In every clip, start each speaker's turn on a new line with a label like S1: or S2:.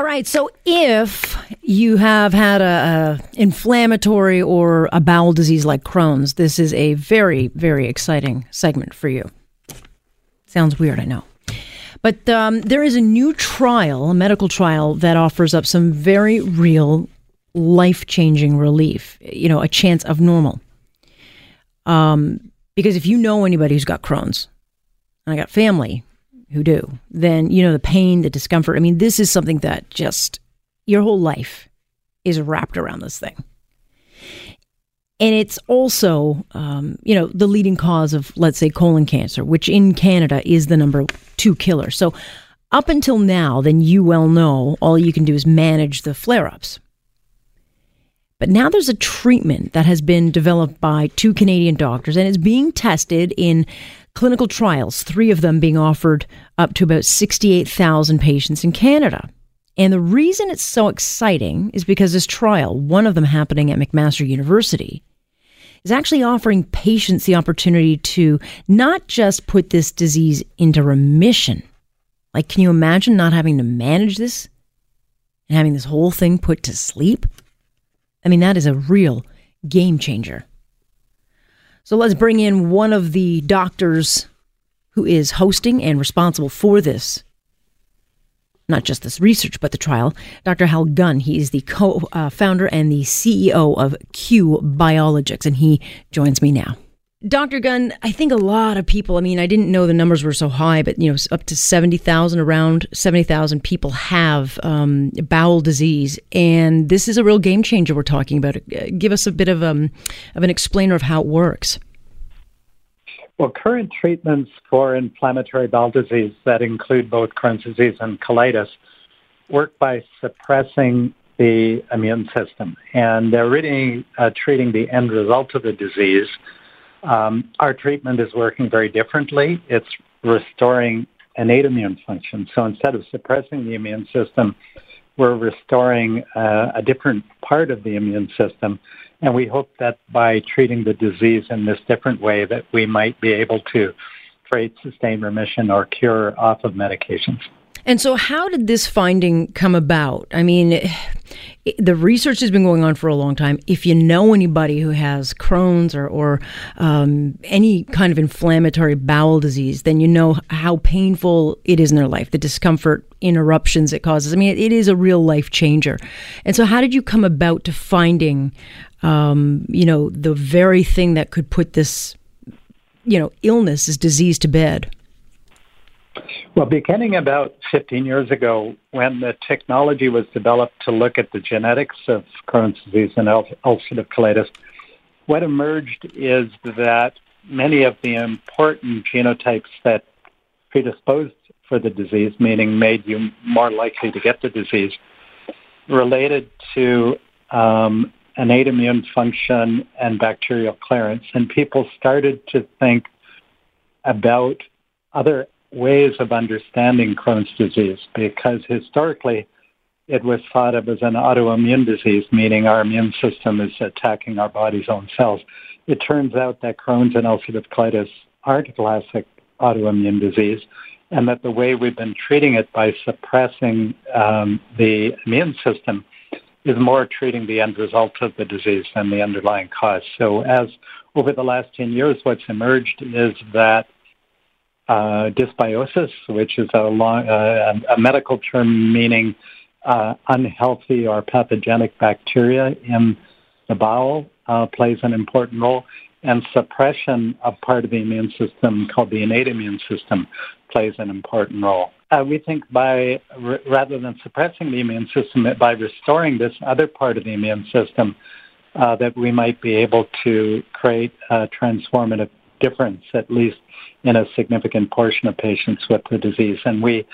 S1: All right. So if you have had a, a, inflammatory or a bowel disease like Crohn's, this is a very, very exciting segment for you. Sounds weird, I know. But um, there is a new trial, a medical trial, that offers up some very real life changing relief, you know, a chance of normal. Um, because if you know anybody who's got Crohn's, and I got family who do, then you know the pain, the discomfort. I mean, this is something that just your whole life is wrapped around this thing. And it's also, um, you know, the leading cause of, let's say, colon cancer, which in Canada is the number two killer. So, up until now, then you well know all you can do is manage the flare ups. But now there's a treatment that has been developed by two Canadian doctors and it's being tested in clinical trials, three of them being offered up to about 68,000 patients in Canada. And the reason it's so exciting is because this trial, one of them happening at McMaster University, is actually offering patients the opportunity to not just put this disease into remission. Like, can you imagine not having to manage this and having this whole thing put to sleep? I mean, that is a real game changer. So let's bring in one of the doctors who is hosting and responsible for this. Not just this research, but the trial. Dr. Hal Gunn. He is the co uh, founder and the CEO of Qu Biologics, and he joins me now. Dr. Gunn, I think a lot of people, I mean, I didn't know the numbers were so high, but, you know, up to 70,000, around 70,000 people have um, bowel disease. And this is a real game changer we're talking about. Uh, give us a bit of, um, of an explainer of how it works.
S2: Well, current treatments for inflammatory bowel disease that include both Crohn's disease and colitis work by suppressing the immune system. And they're really uh, treating the end result of the disease – um, our treatment is working very differently. It's restoring innate immune function. So instead of suppressing the immune system, we're restoring uh, a different part of the immune system. And we hope that by treating the disease in this different way that we might be able to create sustained remission or cure off of medications.
S1: And so, how did this finding come about? I mean, the research has been going on for a long time. If you know anybody who has Crohn's or, or um, any kind of inflammatory bowel disease, then you know how painful it is in their life, the discomfort, interruptions it causes. I mean, it, it is a real life changer. And so, how did you come about to finding, um, you know, the very thing that could put this, you know, illness, this disease to bed?
S2: Well, beginning about 15 years ago, when the technology was developed to look at the genetics of Crohn's disease and ulcerative colitis, what emerged is that many of the important genotypes that predisposed for the disease, meaning made you more likely to get the disease, related to um, innate immune function and bacterial clearance. And people started to think about other ways of understanding Crohn's disease because historically it was thought of as an autoimmune disease, meaning our immune system is attacking our body's own cells. It turns out that Crohn's and ulcerative colitis aren't a classic autoimmune disease, and that the way we've been treating it by suppressing um, the immune system is more treating the end result of the disease than the underlying cause. So, as over the last 10 years, what's emerged is that uh, dysbiosis, which is a, long, uh, a medical term meaning uh, unhealthy or pathogenic bacteria in the bowel, uh, plays an important role. And suppression of part of the immune system called the innate immune system plays an important role. Uh, we think by r- rather than suppressing the immune system, by restoring this other part of the immune system, uh, that we might be able to create a transformative difference, at least in a significant portion of patients with the disease. And we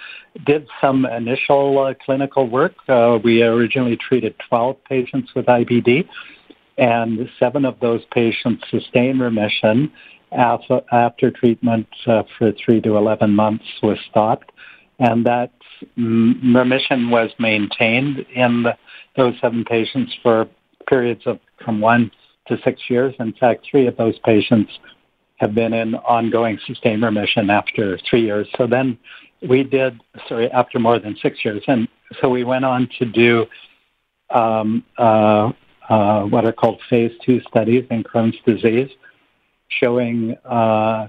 S2: did some initial uh, clinical work. Uh, we originally treated 12 patients with IBD, and seven of those patients sustained remission after, after treatment uh, for 3 to 11 months was stopped. And that remission was maintained in the, those seven patients for periods of from one to six years. In fact, three of those patients have been in ongoing sustained remission after three years. So then we did, sorry, after more than six years. And so we went on to do um, uh, uh, what are called phase two studies in Crohn's disease, showing 50%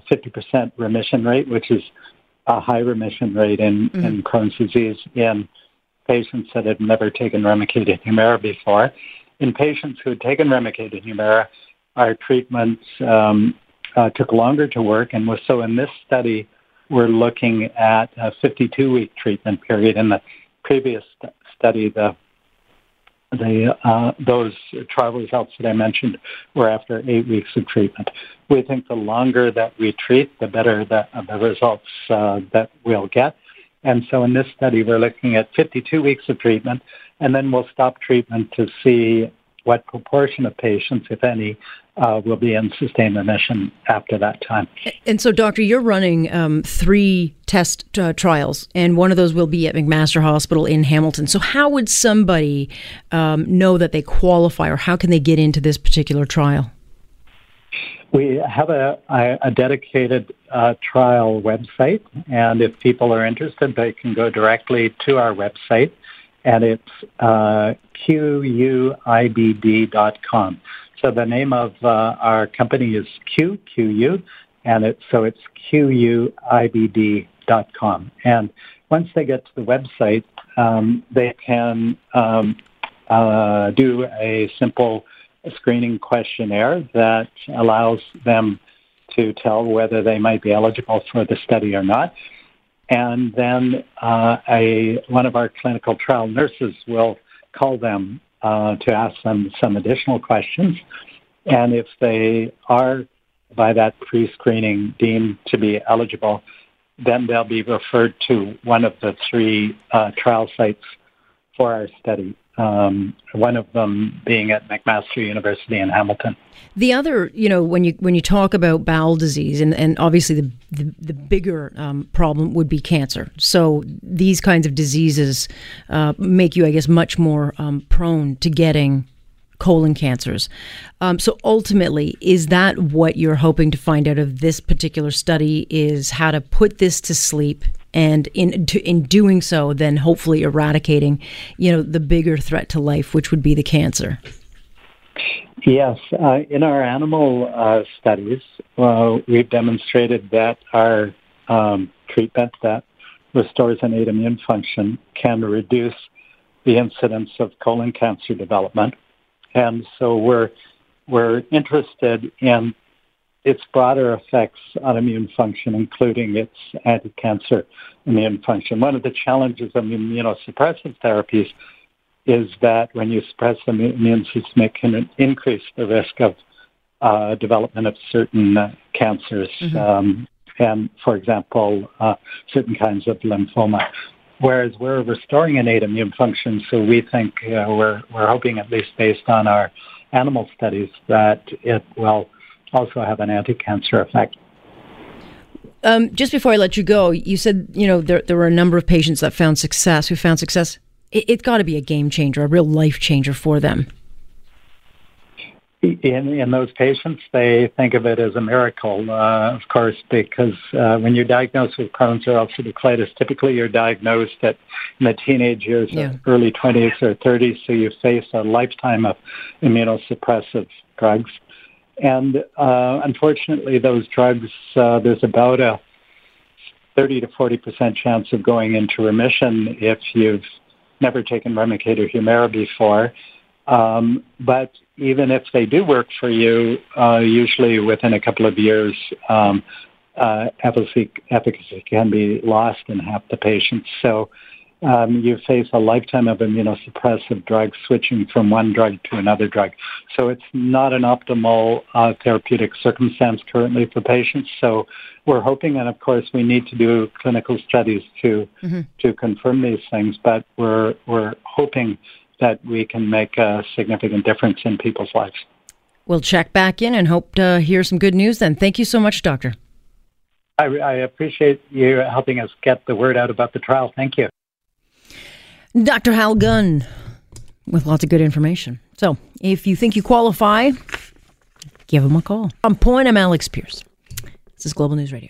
S2: uh, remission rate, which is a high remission rate in, mm-hmm. in Crohn's disease in patients that had never taken Remicade Humira before. In patients who had taken Remicade Humira, our treatments um, uh, took longer to work, and was so in this study, we're looking at a 52-week treatment period. In the previous st- study, the the uh, those trial results that I mentioned were after eight weeks of treatment. We think the longer that we treat, the better the, the results uh, that we'll get. And so in this study, we're looking at 52 weeks of treatment, and then we'll stop treatment to see what proportion of patients, if any, uh, will be in sustained remission after that time.
S1: And so, doctor, you're running um, three test uh, trials, and one of those will be at McMaster Hospital in Hamilton. So, how would somebody um, know that they qualify, or how can they get into this particular trial?
S2: We have a, a dedicated uh, trial website, and if people are interested, they can go directly to our website and it's uh, QUIBD.com. So the name of uh, our company is Q, QU, and it's, so it's QUIBD.com. And once they get to the website, um, they can um, uh, do a simple screening questionnaire that allows them to tell whether they might be eligible for the study or not and then uh, a one of our clinical trial nurses will call them uh, to ask them some additional questions, and if they are by that pre-screening deemed to be eligible, then they'll be referred to one of the three uh, trial sites for our study um, one of them being at McMaster University in Hamilton.
S1: The other, you know, when you when you talk about bowel disease, and, and obviously the the, the bigger um, problem would be cancer. So these kinds of diseases uh, make you, I guess, much more um, prone to getting colon cancers. Um, so ultimately, is that what you're hoping to find out of this particular study? Is how to put this to sleep and in to, in doing so, then hopefully eradicating, you know, the bigger threat to life, which would be the cancer.
S2: Yes, uh, in our animal uh, studies, uh, we've demonstrated that our um, treatment that restores innate immune function can reduce the incidence of colon cancer development, and so we're we're interested in its broader effects on immune function, including its anti-cancer immune function. One of the challenges of immunosuppressive therapies is that when you suppress the immune system, it can increase the risk of uh, development of certain uh, cancers, mm-hmm. um, and for example, uh, certain kinds of lymphoma. Whereas we're restoring innate immune function, so we think uh, we're we're hoping, at least based on our animal studies, that it will also have an anti-cancer effect.
S1: Um, just before I let you go, you said you know there there were a number of patients that found success. Who found success? It, it's got to be a game changer, a real life changer for them.
S2: In, in those patients, they think of it as a miracle, uh, of course, because uh, when you're diagnosed with Crohn's or ulcerative colitis, typically you're diagnosed at in the teenage years, yeah. early 20s or 30s, so you face a lifetime of immunosuppressive drugs. And uh, unfortunately, those drugs, uh, there's about a 30 to 40 percent chance of going into remission if you've never taken Remicade or Humira before. Um, but even if they do work for you, uh, usually within a couple of years, um, uh, efficacy, efficacy can be lost in half the patients. So um, you face a lifetime of immunosuppressive drugs switching from one drug to another drug. So it's not an optimal uh, therapeutic circumstance currently for patients. So we're hoping, and of course, we need to do clinical studies to mm-hmm. to confirm these things. But we're we're hoping that we can make a significant difference in people's lives.
S1: We'll check back in and hope to hear some good news. Then, thank you so much, Doctor.
S2: I, I appreciate you helping us get the word out about the trial. Thank you.
S1: Dr. Hal Gunn with lots of good information. So if you think you qualify, give him a call. On point, I'm Alex Pierce. This is Global News Radio.